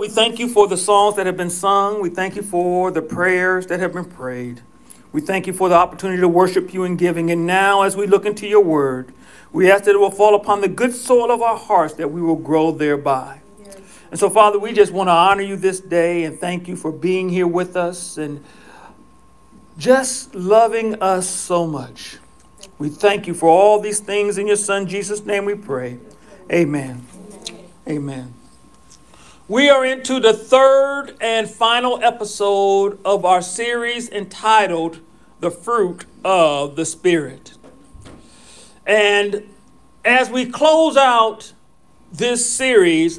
We thank you for the songs that have been sung. We thank you for the prayers that have been prayed. We thank you for the opportunity to worship you in giving. And now, as we look into your word, we ask that it will fall upon the good soil of our hearts that we will grow thereby. Yes. And so, Father, we just want to honor you this day and thank you for being here with us and just loving us so much. We thank you for all these things in your Son, Jesus' name we pray. Amen. Amen. We are into the third and final episode of our series entitled The Fruit of the Spirit. And as we close out this series,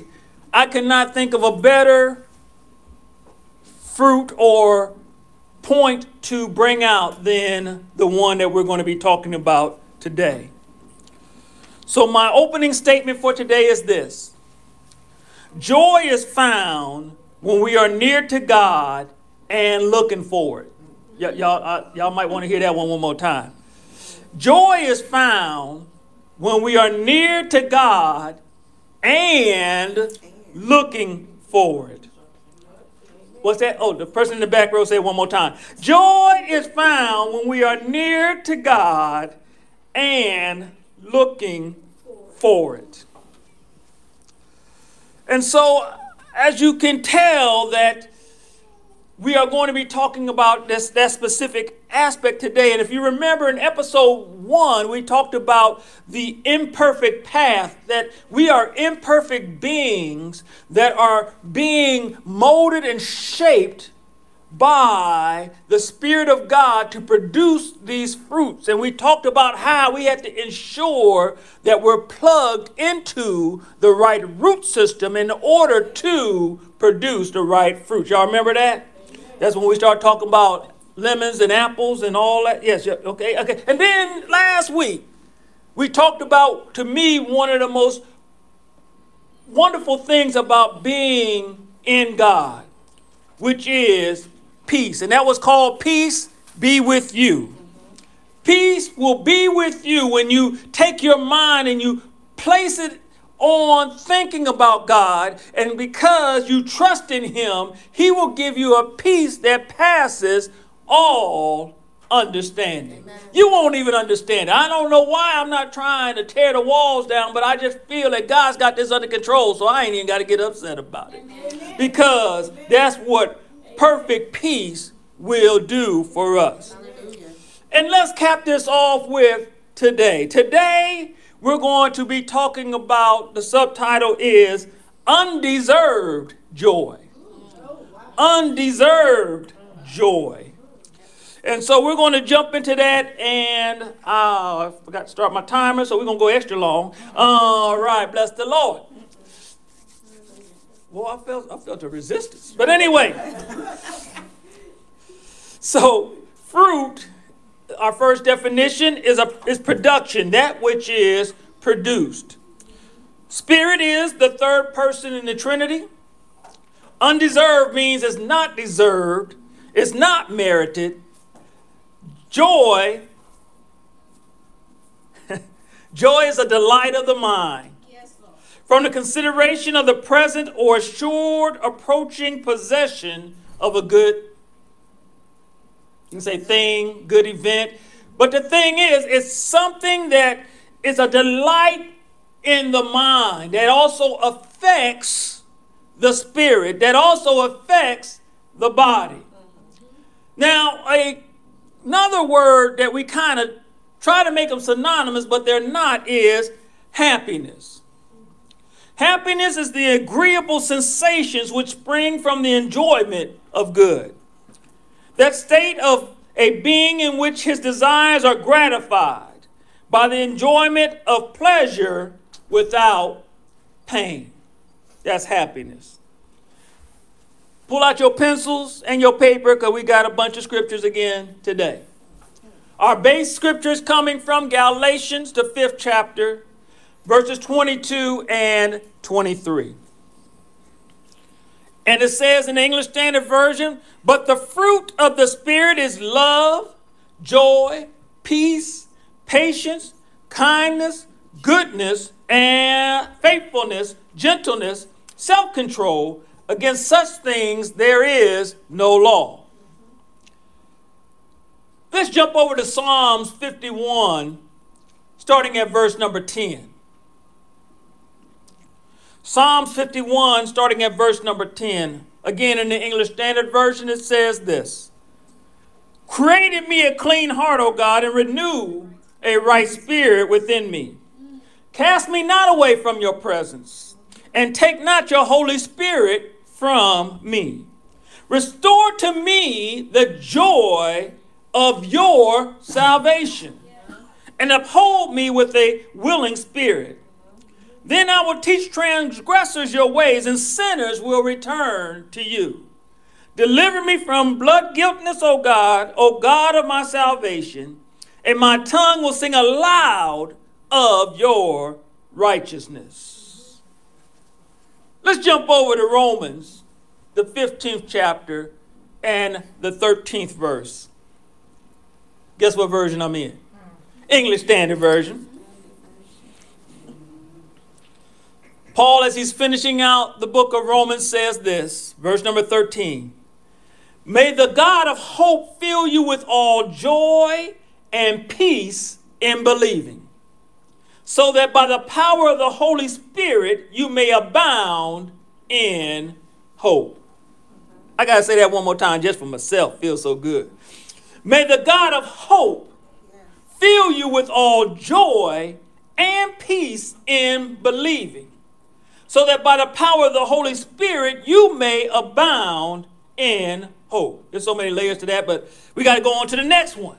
I cannot think of a better fruit or point to bring out than the one that we're going to be talking about today. So, my opening statement for today is this Joy is found when we are near to God and looking for it. Y- y'all, y'all might want to hear that one one more time. Joy is found when we are near to God and looking for it. What's that? Oh, the person in the back row said one more time. Joy is found when we are near to God and looking for it. And so, as you can tell, that we are going to be talking about this that specific aspect today. And if you remember in episode one, we talked about the imperfect path, that we are imperfect beings that are being molded and shaped by the Spirit of God to produce these fruits. And we talked about how we had to ensure that we're plugged into the right root system in order to produce the right fruit. Y'all remember that? That's when we start talking about lemons and apples and all that. Yes, okay, okay. And then last week, we talked about, to me, one of the most wonderful things about being in God, which is peace. And that was called Peace Be With You. Peace will be with you when you take your mind and you place it on thinking about God. And because you trust in Him, He will give you a peace that passes all understanding. Amen. You won't even understand it. I don't know why I'm not trying to tear the walls down, but I just feel that God's got this under control, so I ain't even got to get upset about it. Amen. Because that's what perfect peace will do for us. And let's cap this off with today. Today, we're going to be talking about the subtitle is Undeserved Joy. Undeserved Joy. And so we're going to jump into that, and uh, I forgot to start my timer, so we're going to go extra long. All right, bless the Lord. Well, I felt I felt a resistance. But anyway. so fruit, our first definition is a is production, that which is produced. Spirit is the third person in the Trinity. Undeserved means it's not deserved, it's not merited. Joy, joy is a delight of the mind from the consideration of the present or assured approaching possession of a good you can say thing, good event. But the thing is, it's something that is a delight in the mind that also affects the spirit, that also affects the body. Now, a, another word that we kind of try to make them synonymous, but they're not, is happiness. Happiness is the agreeable sensations which spring from the enjoyment of good. That state of a being in which his desires are gratified by the enjoyment of pleasure without pain. That's happiness. Pull out your pencils and your paper because we got a bunch of scriptures again today. Our base scripture is coming from Galatians, the fifth chapter, verses 22 and 23. And it says in the English Standard Version, but the fruit of the Spirit is love, joy, peace, patience, kindness, goodness, and faithfulness, gentleness, self control. Against such things there is no law. Let's jump over to Psalms 51, starting at verse number 10. Psalms 51, starting at verse number 10. Again, in the English Standard Version, it says this Create in me a clean heart, O God, and renew a right spirit within me. Cast me not away from your presence, and take not your Holy Spirit from me. Restore to me the joy of your salvation, and uphold me with a willing spirit. Then I will teach transgressors your ways, and sinners will return to you. Deliver me from blood guiltness, O God, O God of my salvation, and my tongue will sing aloud of your righteousness. Let's jump over to Romans, the 15th chapter and the 13th verse. Guess what version I'm in? Hmm. English Standard Version. Paul, as he's finishing out the book of Romans, says this, verse number 13 May the God of hope fill you with all joy and peace in believing, so that by the power of the Holy Spirit you may abound in hope. I got to say that one more time just for myself. Feels so good. May the God of hope fill you with all joy and peace in believing so that by the power of the Holy Spirit you may abound in hope. There's so many layers to that, but we got to go on to the next one.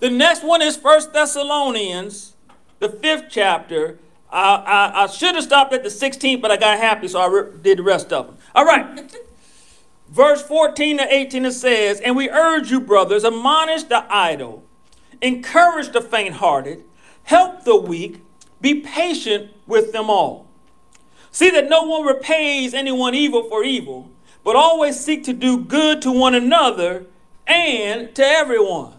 The next one is First Thessalonians, the fifth chapter. I, I, I should have stopped at the 16th, but I got happy, so I re- did the rest of them. All right. Verse 14 to 18 it says, And we urge you, brothers, admonish the idle, encourage the faint hearted, help the weak, be patient with them all. See that no one repays anyone evil for evil, but always seek to do good to one another and to everyone.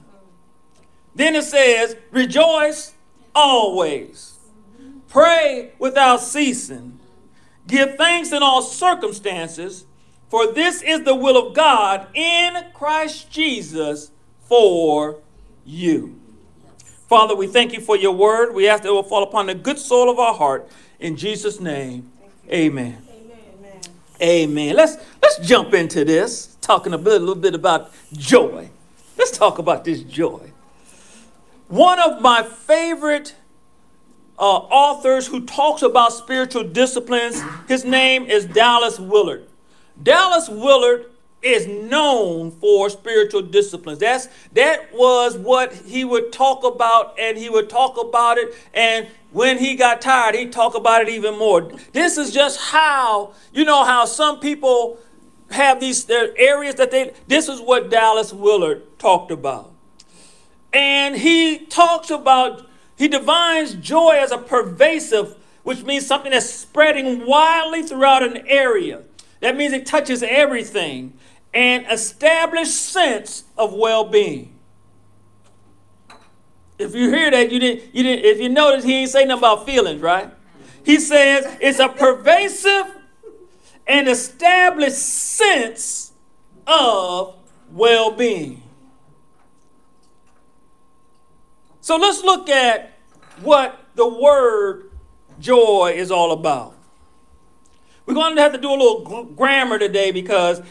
Then it says, Rejoice always, pray without ceasing, give thanks in all circumstances, for this is the will of God in Christ Jesus for you. Father, we thank you for your word. We ask that it will fall upon the good soul of our heart. In Jesus' name, Amen. Amen. Amen. Let's let's jump into this, talking a, bit, a little bit about joy. Let's talk about this joy. One of my favorite uh, authors who talks about spiritual disciplines, his name is Dallas Willard. Dallas Willard is known for spiritual disciplines. That's that was what he would talk about, and he would talk about it, and when he got tired, he'd talk about it even more. This is just how, you know, how some people have these areas that they, this is what Dallas Willard talked about. And he talks about, he defines joy as a pervasive, which means something that's spreading widely throughout an area. That means it touches everything. An established sense of well being. If you hear that, you didn't, you didn't, if you notice, he ain't saying nothing about feelings, right? He says it's a pervasive and established sense of well being. So let's look at what the word joy is all about. We're going to have to do a little grammar today because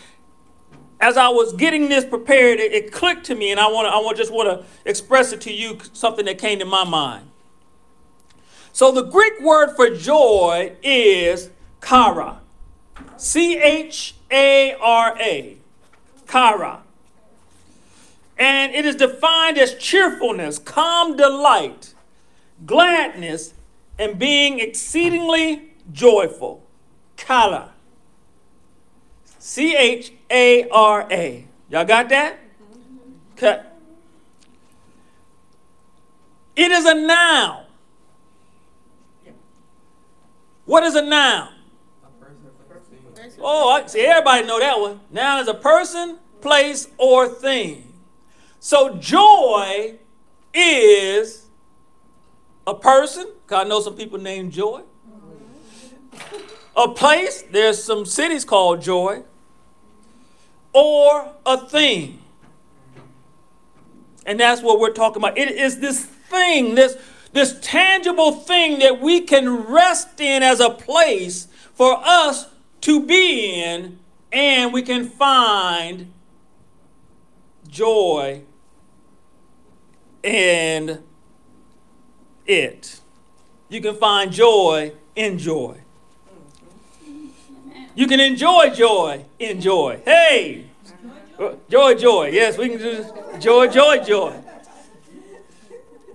as I was getting this prepared, it, it clicked to me, and I want to, I want, just want to express it to you, something that came to my mind. So the Greek word for joy is chara, C H A R A, chara, and it is defined as cheerfulness, calm delight, gladness, and being exceedingly joyful. Chara. C H A R A. Y'all got that? Okay. It is a noun. What is a noun? Oh, I see everybody know that one. Noun is a person, place, or thing. So joy is a person. Cause I know some people named Joy. A a place, there's some cities called joy, or a thing. And that's what we're talking about. It is this thing, this, this tangible thing that we can rest in as a place for us to be in, and we can find joy in it. You can find joy in joy. You can enjoy joy in joy. Hey! Joy, joy. Yes, we can do joy, joy, joy.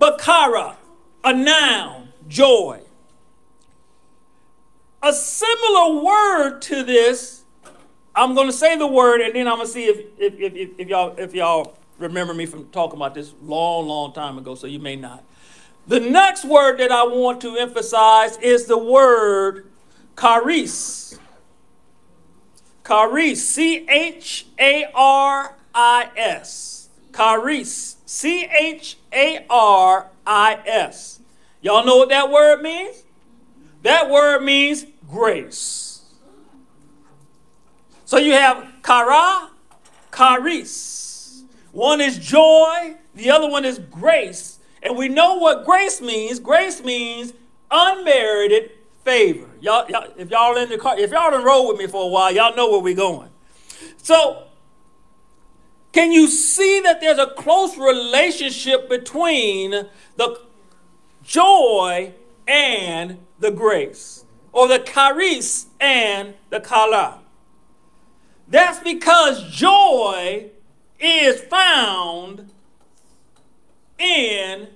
Bakara, a noun, joy. A similar word to this, I'm going to say the word and then I'm going to see if, if, if, if, y'all, if y'all remember me from talking about this long, long time ago, so you may not. The next word that I want to emphasize is the word charis. Charis, C H A R I S. Charis, C H A R I S. Y'all know what that word means? That word means grace. So you have chara, charis. One is joy, the other one is grace. And we know what grace means. Grace means unmerited favor. Y'all, y'all, if y'all in the car, if y'all done roll with me for a while, y'all know where we're going. So, can you see that there's a close relationship between the joy and the grace, or the charis and the kala? That's because joy is found in,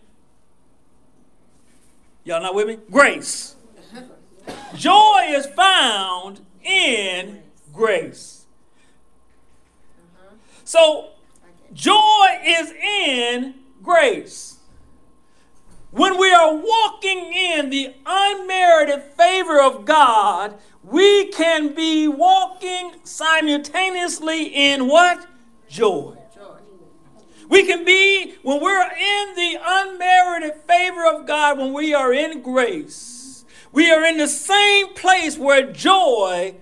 y'all not with me? Grace. Joy is found in grace. So, joy is in grace. When we are walking in the unmerited favor of God, we can be walking simultaneously in what? Joy. We can be, when we're in the unmerited favor of God, when we are in grace, we are in the same place where joy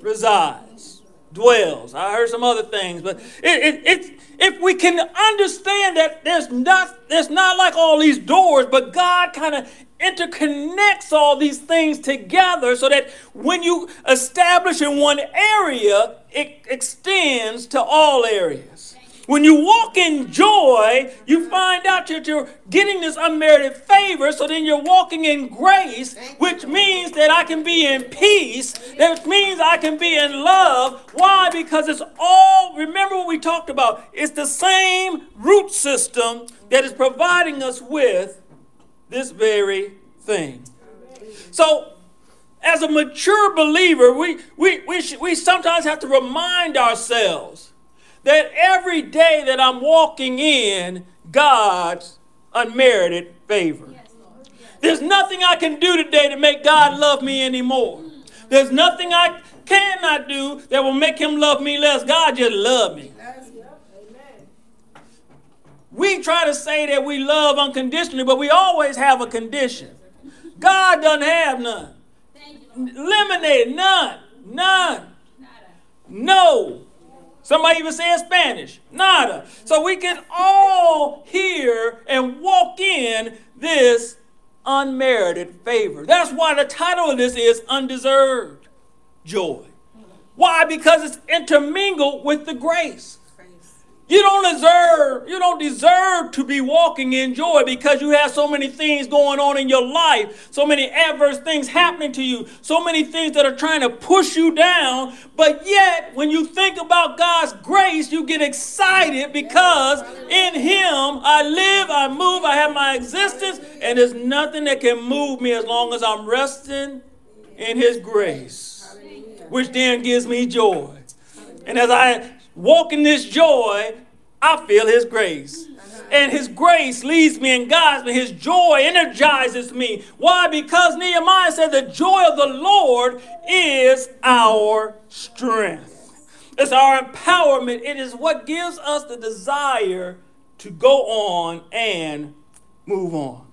resides, dwells. I heard some other things, but it, it, it, if we can understand that there's not, there's not like all these doors, but God kind of interconnects all these things together so that when you establish in one area, it extends to all areas. When you walk in joy, you find out that you're getting this unmerited favor, so then you're walking in grace, which means that I can be in peace. That means I can be in love. Why? Because it's all, remember what we talked about, it's the same root system that is providing us with this very thing. So, as a mature believer, we, we, we, we sometimes have to remind ourselves that every day that I'm walking in God's unmerited favor. There's nothing I can do today to make God love me anymore. There's nothing I cannot do that will make him love me less. God just love me. We try to say that we love unconditionally, but we always have a condition. God doesn't have none. Eliminate none. None. No. Somebody even say in Spanish, nada. So we can all hear and walk in this unmerited favor. That's why the title of this is Undeserved Joy. Why? Because it's intermingled with the grace. You don't deserve, you don't deserve to be walking in joy because you have so many things going on in your life, so many adverse things happening to you, so many things that are trying to push you down. But yet, when you think about God's grace, you get excited because in Him I live, I move, I have my existence, and there's nothing that can move me as long as I'm resting in His grace, which then gives me joy. And as I walk in this joy, I feel His grace. And His grace leads me and guides me. His joy energizes me. Why? Because Nehemiah said, The joy of the Lord is our strength. It's our empowerment. It is what gives us the desire to go on and move on.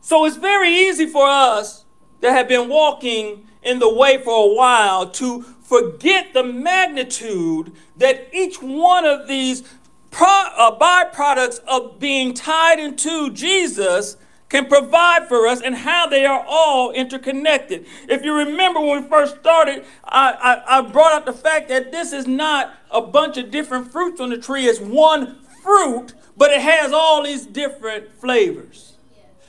So it's very easy for us that have been walking in the way for a while to forget the magnitude that each one of these pro- uh, byproducts of being tied into Jesus can provide for us and how they are all interconnected. If you remember when we first started, I, I, I brought up the fact that this is not a bunch of different fruits on the tree, it's one fruit, but it has all these different flavors.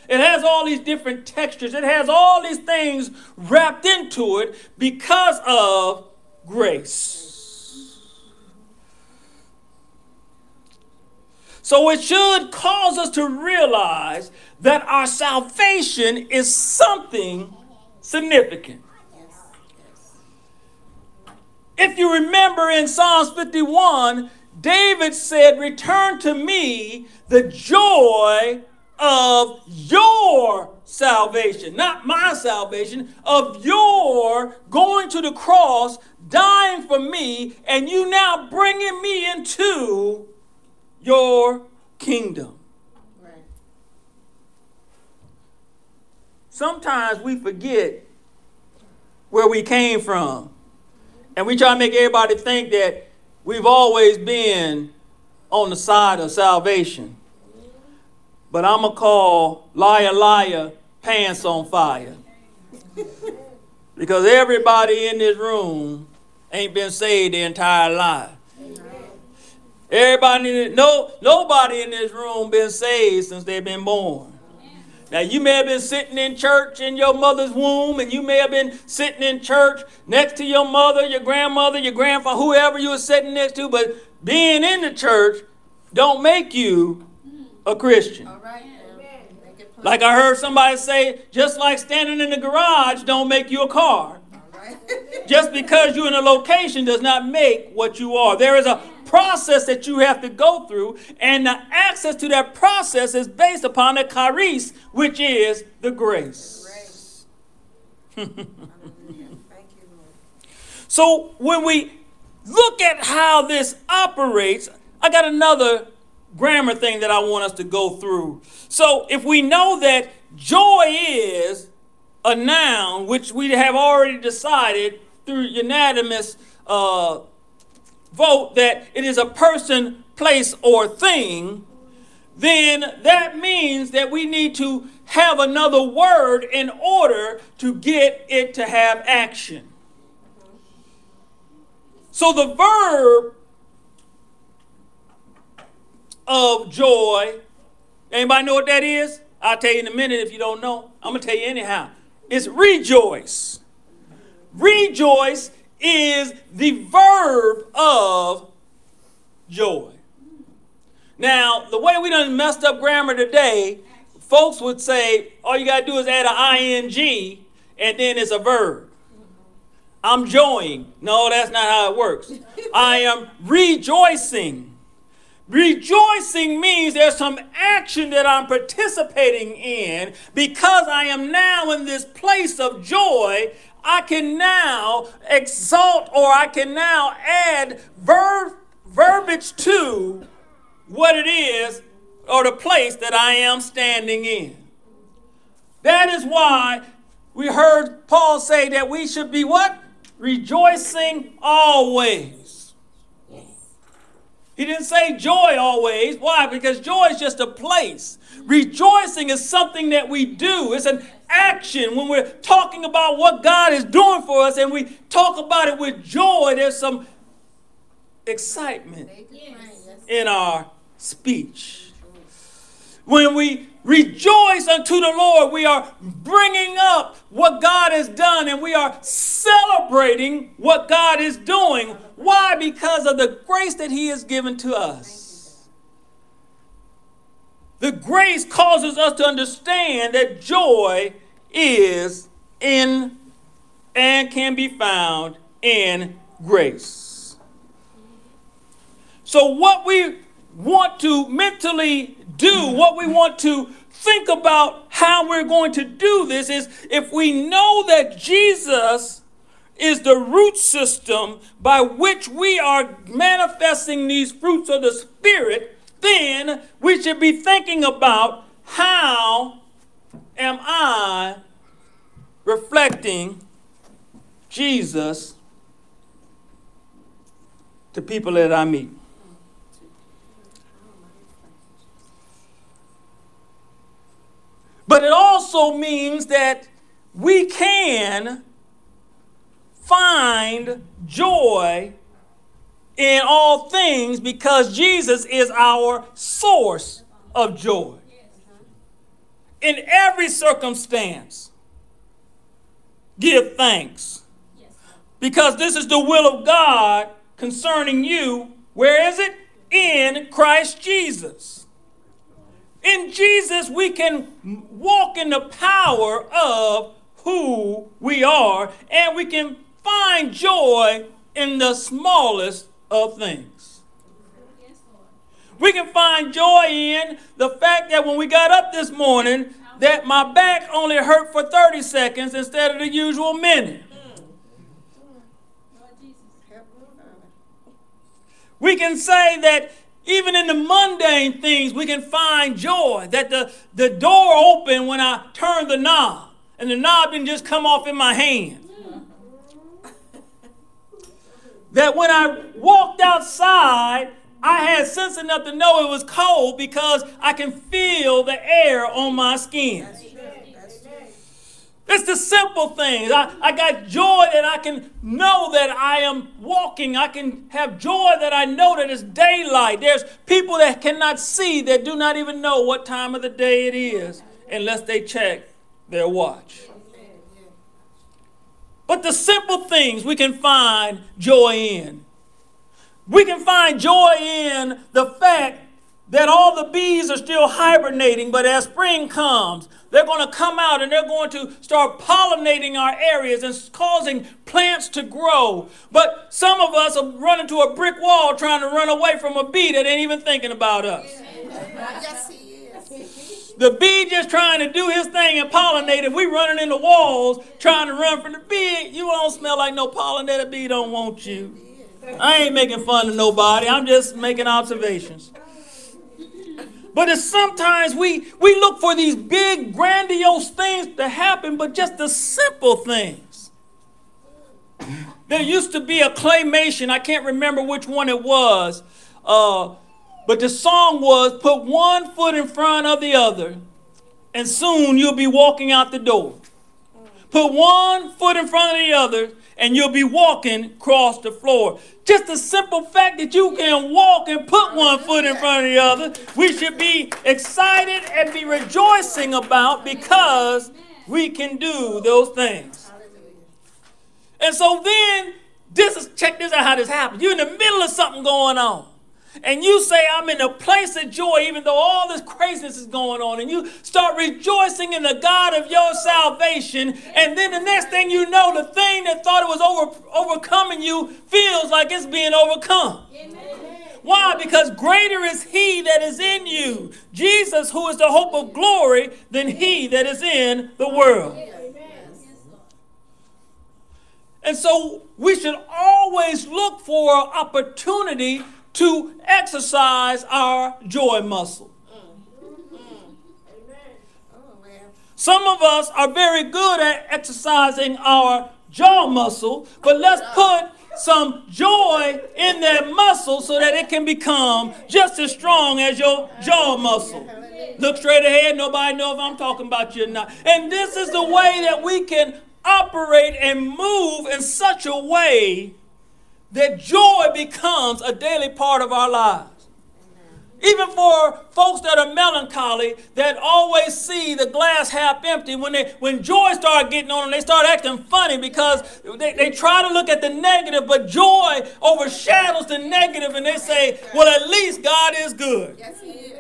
It has all these different textures. It has all these things wrapped into it because of grace. So it should cause us to realize that our salvation is something significant. If you remember in Psalms 51, David said, Return to me the joy of your salvation, not my salvation, of your going to the cross, dying for me, and you now bringing me into your kingdom. Right. Sometimes we forget where we came from. And we try to make everybody think that we've always been on the side of salvation. But I'm going to call liar, liar, pants on fire. because everybody in this room ain't been saved the entire life. Everybody, no, nobody in this room been saved since they've been born. Now, you may have been sitting in church in your mother's womb, and you may have been sitting in church next to your mother, your grandmother, your grandfather, whoever you were sitting next to, but being in the church don't make you a Christian. Like I heard somebody say, just like standing in the garage don't make you a car. Just because you're in a location does not make what you are. There is a process that you have to go through, and the access to that process is based upon the charis, which is the grace. so when we look at how this operates, I got another grammar thing that I want us to go through. So if we know that joy is a noun, which we have already decided through unanimous uh, vote that it is a person, place, or thing, then that means that we need to have another word in order to get it to have action. So the verb of joy, anybody know what that is? I'll tell you in a minute if you don't know. I'm going to tell you anyhow. It's rejoice. Rejoice is the verb of joy. Now, the way we done messed up grammar today, folks would say all you got to do is add an ing and then it's a verb. I'm joying. No, that's not how it works. I am rejoicing. Rejoicing means there's some action that I'm participating in because I am now in this place of joy. I can now exalt or I can now add verb, verbiage to what it is or the place that I am standing in. That is why we heard Paul say that we should be what? Rejoicing always. He didn't say joy always. Why? Because joy is just a place. Rejoicing is something that we do, it's an action. When we're talking about what God is doing for us and we talk about it with joy, there's some excitement in our speech. When we rejoice unto the Lord, we are bringing up what God has done and we are celebrating what God is doing. Why? Because of the grace that He has given to us. The grace causes us to understand that joy is in and can be found in grace. So, what we want to mentally do, what we want to think about how we're going to do this is if we know that Jesus is the root system by which we are manifesting these fruits of the Spirit, then we should be thinking about how am I reflecting Jesus to people that I meet? But it also means that we can find joy in all things because Jesus is our source of joy. In every circumstance, give thanks. Because this is the will of God concerning you. Where is it? In Christ Jesus. In Jesus, we can walk in the power of who we are, and we can find joy in the smallest of things. We can find joy in the fact that when we got up this morning, that my back only hurt for 30 seconds instead of the usual minute. We can say that even in the mundane things, we can find joy. That the, the door opened when I turned the knob, and the knob didn't just come off in my hand. that when I walked outside, I had sense enough to know it was cold because I can feel the air on my skin. It's the simple things. I, I got joy that I can know that I am walking. I can have joy that I know that it's daylight. There's people that cannot see that do not even know what time of the day it is unless they check their watch. But the simple things we can find joy in. We can find joy in the fact that all the bees are still hibernating, but as spring comes, they're going to come out and they're going to start pollinating our areas and causing plants to grow. But some of us are running to a brick wall trying to run away from a bee that ain't even thinking about us. Yes, he is. The bee just trying to do his thing and pollinate. If we running into walls trying to run from the bee, you don't smell like no pollinator bee don't want you. I ain't making fun of nobody. I'm just making observations. But it's sometimes we, we look for these big, grandiose things to happen, but just the simple things. There used to be a claymation, I can't remember which one it was, uh, but the song was Put one foot in front of the other, and soon you'll be walking out the door. Put one foot in front of the other, and you'll be walking across the floor. Just the simple fact that you can walk and put one foot in front of the other, we should be excited and be rejoicing about because we can do those things. And so then, this is check this out how this happens. You're in the middle of something going on and you say, I'm in a place of joy, even though all this craziness is going on, and you start rejoicing in the God of your salvation, and then the next thing you know, the thing that thought it was over, overcoming you feels like it's being overcome. Amen. Why? Because greater is He that is in you, Jesus, who is the hope of glory, than He that is in the world. And so we should always look for opportunity to exercise our joy muscle. Some of us are very good at exercising our jaw muscle, but let's put some joy in that muscle so that it can become just as strong as your jaw muscle. Look straight ahead, nobody know if I'm talking about you or not. And this is the way that we can operate and move in such a way that joy becomes a daily part of our lives. Even for folks that are melancholy, that always see the glass half empty, when, they, when joy starts getting on them, they start acting funny because they, they try to look at the negative, but joy overshadows the negative, and they say, Well, at least God is good. Yes, He is.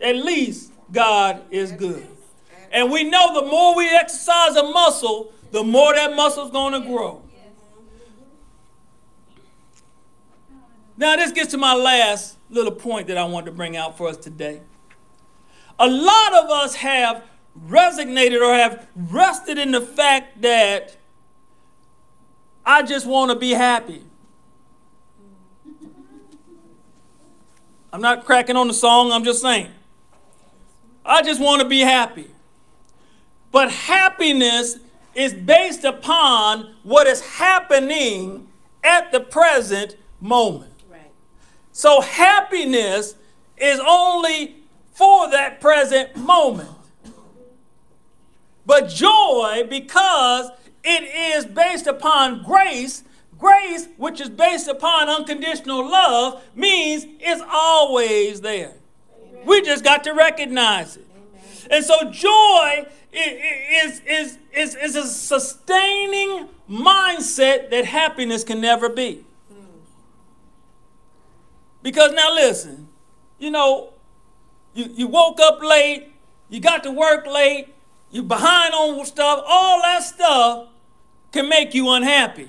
At least God is good. And we know the more we exercise a muscle, the more that muscle's going to grow. Now, this gets to my last little point that I want to bring out for us today. A lot of us have resignated or have rested in the fact that I just want to be happy. I'm not cracking on the song, I'm just saying. I just want to be happy. But happiness is based upon what is happening at the present moment. So happiness is only for that present moment. But joy, because it is based upon grace, grace, which is based upon unconditional love, means it's always there. Amen. We just got to recognize it. Amen. And so joy is, is, is, is a sustaining mindset that happiness can never be. Because now listen, you know, you, you woke up late, you got to work late, you're behind on stuff, all that stuff can make you unhappy.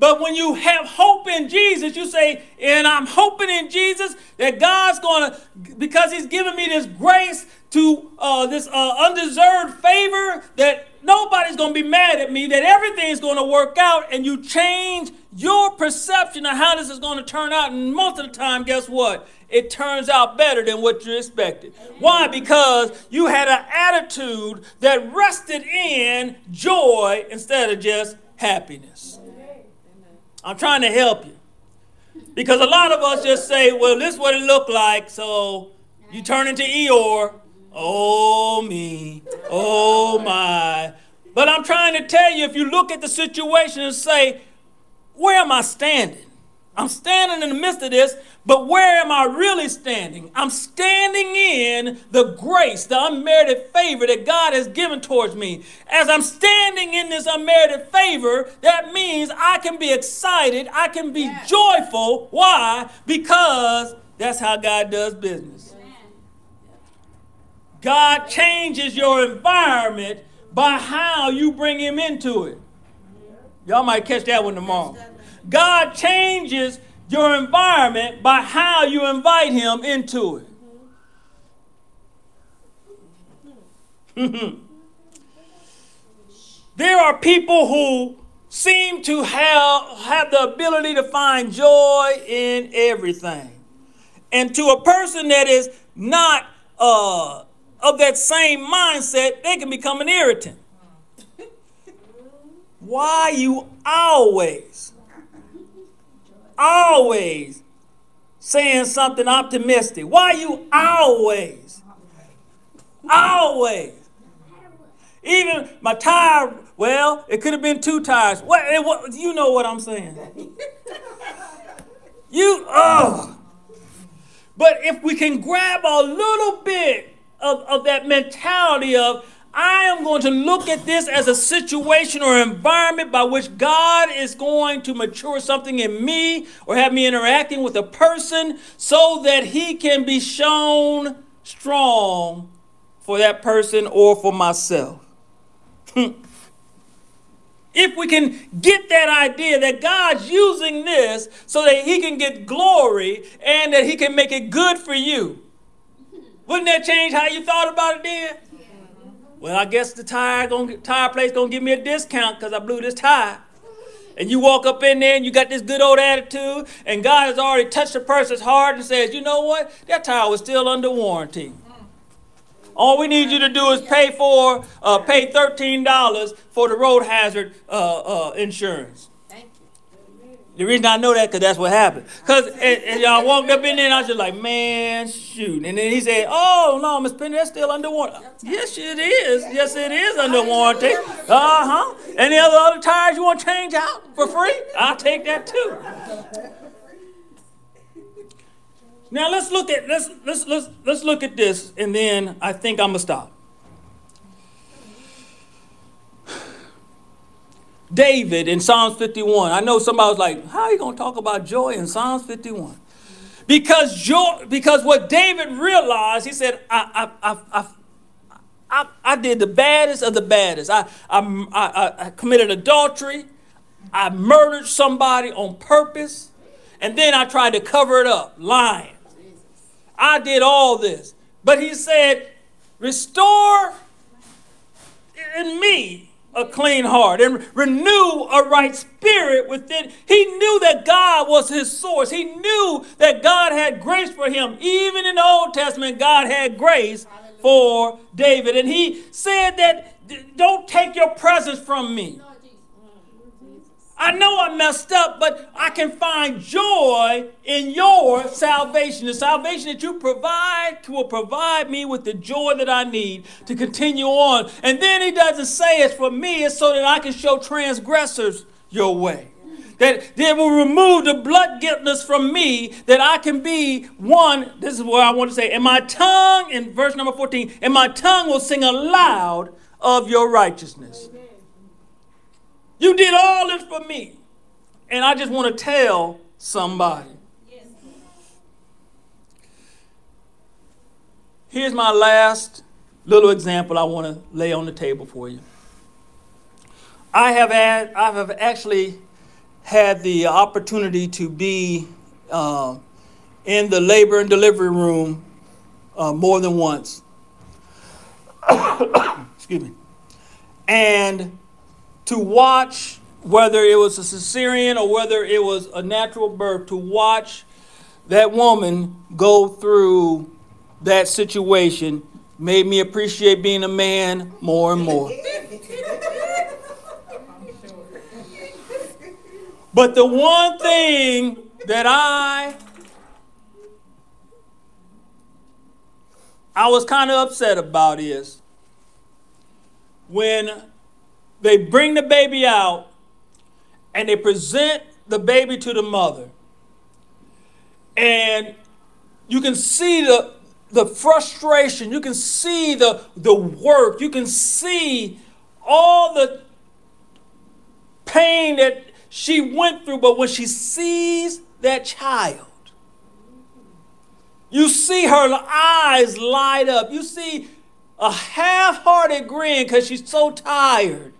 But when you have hope in Jesus, you say, and I'm hoping in Jesus that God's going to, because He's given me this grace to uh, this uh, undeserved favor, that nobody's going to be mad at me, that everything's going to work out, and you change your perception of how this is going to turn out. And most of the time, guess what? It turns out better than what you expected. Why? Because you had an attitude that rested in joy instead of just happiness. I'm trying to help you. Because a lot of us just say, well, this is what it looked like, so you turn into Eeyore. Oh, me. Oh, my. But I'm trying to tell you, if you look at the situation and say, where am I standing? I'm standing in the midst of this, but where am I really standing? I'm standing in the grace, the unmerited favor that God has given towards me. As I'm standing in this unmerited favor, that means I can be excited, I can be yeah. joyful. Why? Because that's how God does business. God changes your environment by how you bring Him into it. Y'all might catch that one tomorrow. God changes your environment by how you invite Him into it. there are people who seem to have, have the ability to find joy in everything. And to a person that is not uh, of that same mindset, they can become an irritant. Why you always always saying something optimistic? Why you always, always? Even my tire, well, it could have been two tires. What, eh, what you know what I'm saying? You, oh. But if we can grab a little bit of, of that mentality of, I am going to look at this as a situation or environment by which God is going to mature something in me or have me interacting with a person so that he can be shown strong for that person or for myself. if we can get that idea that God's using this so that he can get glory and that he can make it good for you, wouldn't that change how you thought about it then? Well, I guess the tire gonna, tire place gonna give me a discount because I blew this tire. And you walk up in there and you got this good old attitude, and God has already touched the person's heart and says, you know what? That tire was still under warranty. All we need you to do is pay for, uh, pay $13 for the road hazard uh, uh, insurance. The reason I know that because that's what happened. Because and, y'all walked up in there and I was just like, man, shoot. And then he said, oh, no, Miss Penny, that's still under warranty. Yes, it is. Yes, it is under warranty. Uh-huh. Any other other tires you want to change out for free? I'll take that too. Now let's look at let's let's let's let's look at this and then I think I'm gonna stop. David in Psalms 51. I know somebody was like, how are you going to talk about joy in Psalms 51? Because joy, because what David realized, he said, I, I, I, I, I did the baddest of the baddest. I, I, I, I committed adultery. I murdered somebody on purpose. And then I tried to cover it up, lying. I did all this. But he said, restore in me a clean heart and renew a right spirit within. He knew that God was his source. He knew that God had grace for him. Even in the Old Testament, God had grace. for David. And he said that, don't take your presence from me. I know I messed up, but I can find joy in your salvation. The salvation that you provide will provide me with the joy that I need to continue on. And then he doesn't say it's for me, it's so that I can show transgressors your way. That they will remove the blood guiltness from me, that I can be one. This is what I want to say. And my tongue, in verse number 14, and my tongue will sing aloud of your righteousness. You did all this for me. And I just want to tell somebody. Here's my last little example I want to lay on the table for you. I have had, I have actually had the opportunity to be uh, in the labor and delivery room uh, more than once. Excuse me. And to watch whether it was a cesarean or whether it was a natural birth, to watch that woman go through that situation made me appreciate being a man more and more. But the one thing that I I was kind of upset about is when they bring the baby out and they present the baby to the mother. And you can see the, the frustration, you can see the, the work, you can see all the pain that she went through. But when she sees that child, you see her eyes light up. You see a half hearted grin because she's so tired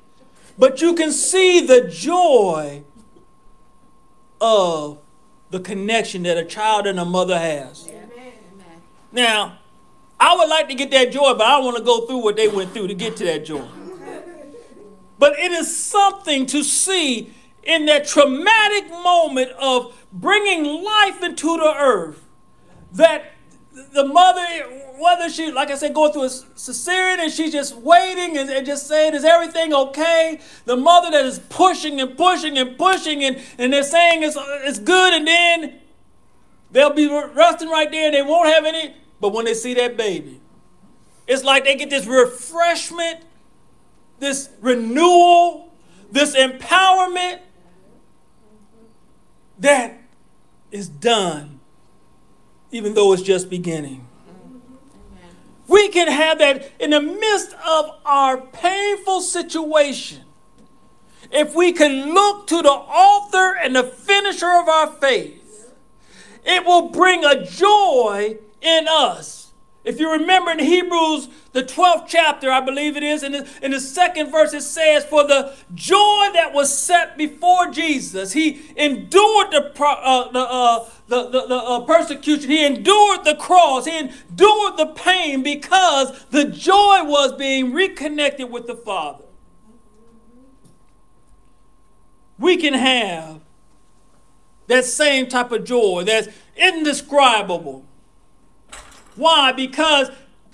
but you can see the joy of the connection that a child and a mother has. Amen. Now, I would like to get that joy, but I don't want to go through what they went through to get to that joy. But it is something to see in that traumatic moment of bringing life into the earth that the mother, whether she, like I said, going through a cesarean and she's just waiting and, and, just saying, is everything okay? The mother that is pushing and pushing and pushing and, and they're saying it's, it's good and then they'll be resting right there and they won't have any. But when they see that baby, it's like they get this refreshment, this renewal, this empowerment that is done even though it's just beginning. We can have that in the midst of our painful situation. If we can look to the author and the finisher of our faith, it will bring a joy in us if you remember in Hebrews, the 12th chapter, I believe it is, in the, in the second verse, it says, For the joy that was set before Jesus, he endured the, uh, the, uh, the, the, the uh, persecution, he endured the cross, he endured the pain because the joy was being reconnected with the Father. We can have that same type of joy that's indescribable why? Because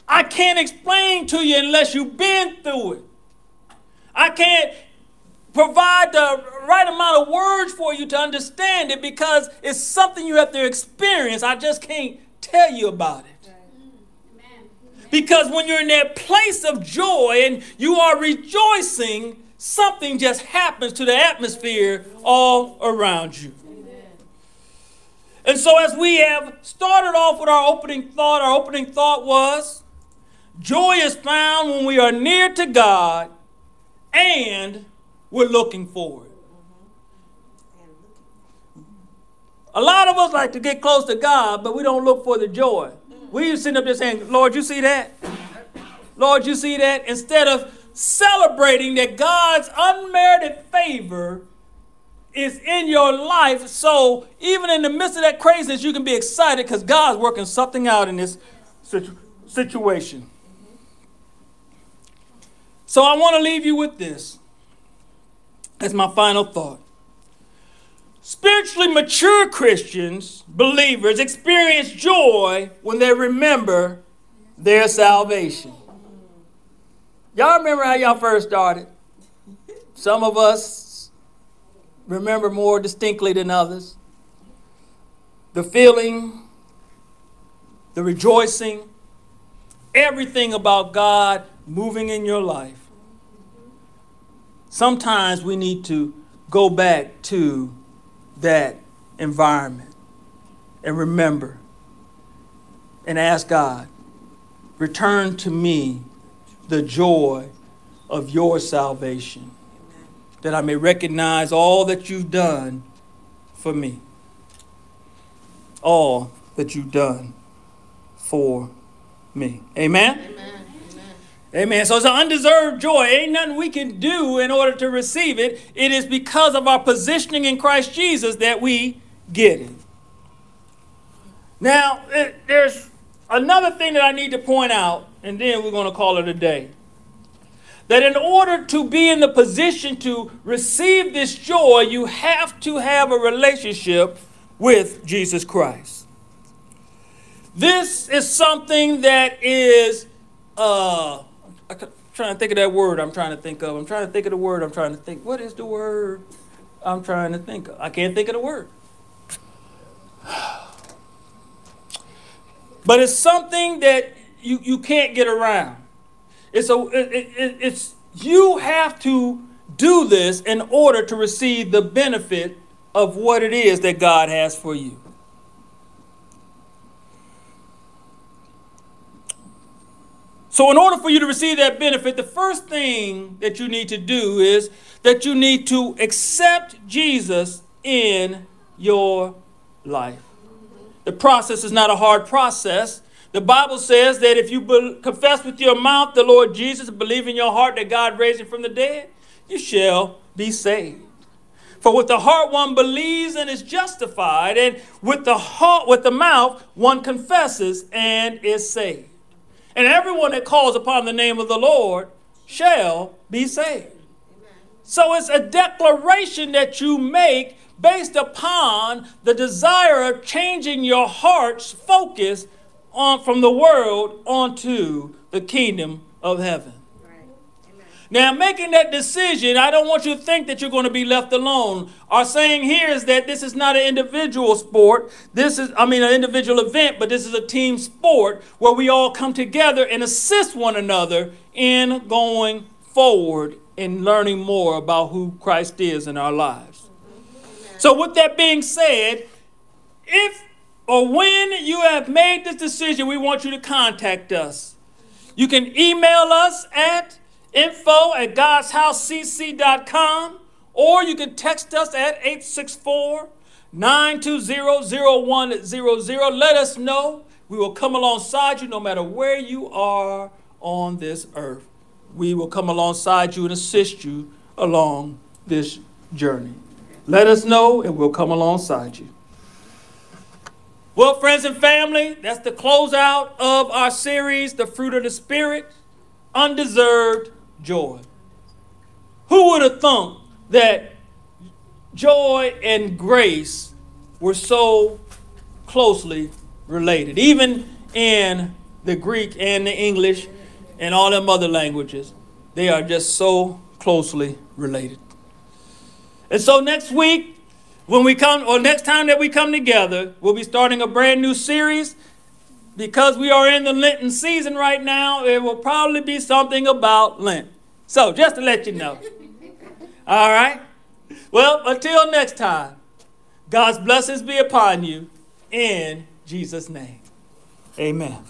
I can't explain to you unless you've been through it. I can't provide the right amount of words for you to understand it because it's something you have to experience. I just can't tell you about it. Because when you're in that place of joy and you are rejoicing, something just happens to the atmosphere all around you. And so, as we have started off with our opening thought, our opening thought was joy is found when we are near to God and we're looking forward. A lot of us like to get close to God, but we don't look for the joy. We just sitting up there saying, Lord, you see that? Lord, you see that? Instead of celebrating that God's unmerited favor is in your life. So even in the midst of that craziness, you can be excited because God's working something out in this situ- situation. So I want to leave you with this as my final thought. Spiritually mature Christians, believers, experience joy when they remember their salvation. Y'all remember how y'all first started? Some of us remember more distinctly than others. The feeling, the rejoicing, everything about God moving in your life. Sometimes we need to go back to that environment and remember and ask God, return to me the joy of your salvation, that I may recognize all that you've done for me. All that you've done for me. Amen? Amen. Amen. So it's an undeserved joy. Ain't nothing we can do in order to receive it. It is because of our positioning in Christ Jesus that we get it. Now, it, there's another thing that I need to point out, and then we're going to call it a day. That in order to be in the position to receive this joy, you have to have a relationship with Jesus Christ. This is something that is, uh, I'm trying to think of that word I'm trying to think of. I'm trying to think of the word I'm trying to think. What is the word I'm trying to think of? I can't think of the word. But it's something that you, you can't get around. It's a it, it, it's you have to do this in order to receive the benefit of what it is that God has for you. So, in order for you to receive that benefit, the first thing that you need to do is that you need to accept Jesus in your life. The process is not a hard process. The Bible says that if you be- confess with your mouth the Lord Jesus, and believe in your heart that God raised him from the dead, you shall be saved. For with the heart one believes and is justified, and with the heart, with the mouth one confesses and is saved. And everyone that calls upon the name of the Lord shall be saved. So it's a declaration that you make based upon the desire of changing your heart's focus on, from the world onto the kingdom of heaven. Now, making that decision, I don't want you to think that you're going to be left alone. Our saying here is that this is not an individual sport. This is, I mean, an individual event, but this is a team sport where we all come together and assist one another in going forward and learning more about who Christ is in our lives. So, with that being said, if or when you have made this decision, we want you to contact us. You can email us at info at godshousecc.com, or you can text us at 864 920 0100. Let us know. We will come alongside you no matter where you are on this earth. We will come alongside you and assist you along this journey. Let us know and we'll come alongside you. Well, friends and family, that's the closeout of our series, The Fruit of the Spirit Undeserved joy. Who would have thought that joy and grace were so closely related? Even in the Greek and the English and all them other languages, they are just so closely related. And so next week, when we come, or next time that we come together, we'll be starting a brand new series. Because we are in the Lenten season right now, it will probably be something about Lent. So, just to let you know. All right? Well, until next time, God's blessings be upon you in Jesus' name. Amen.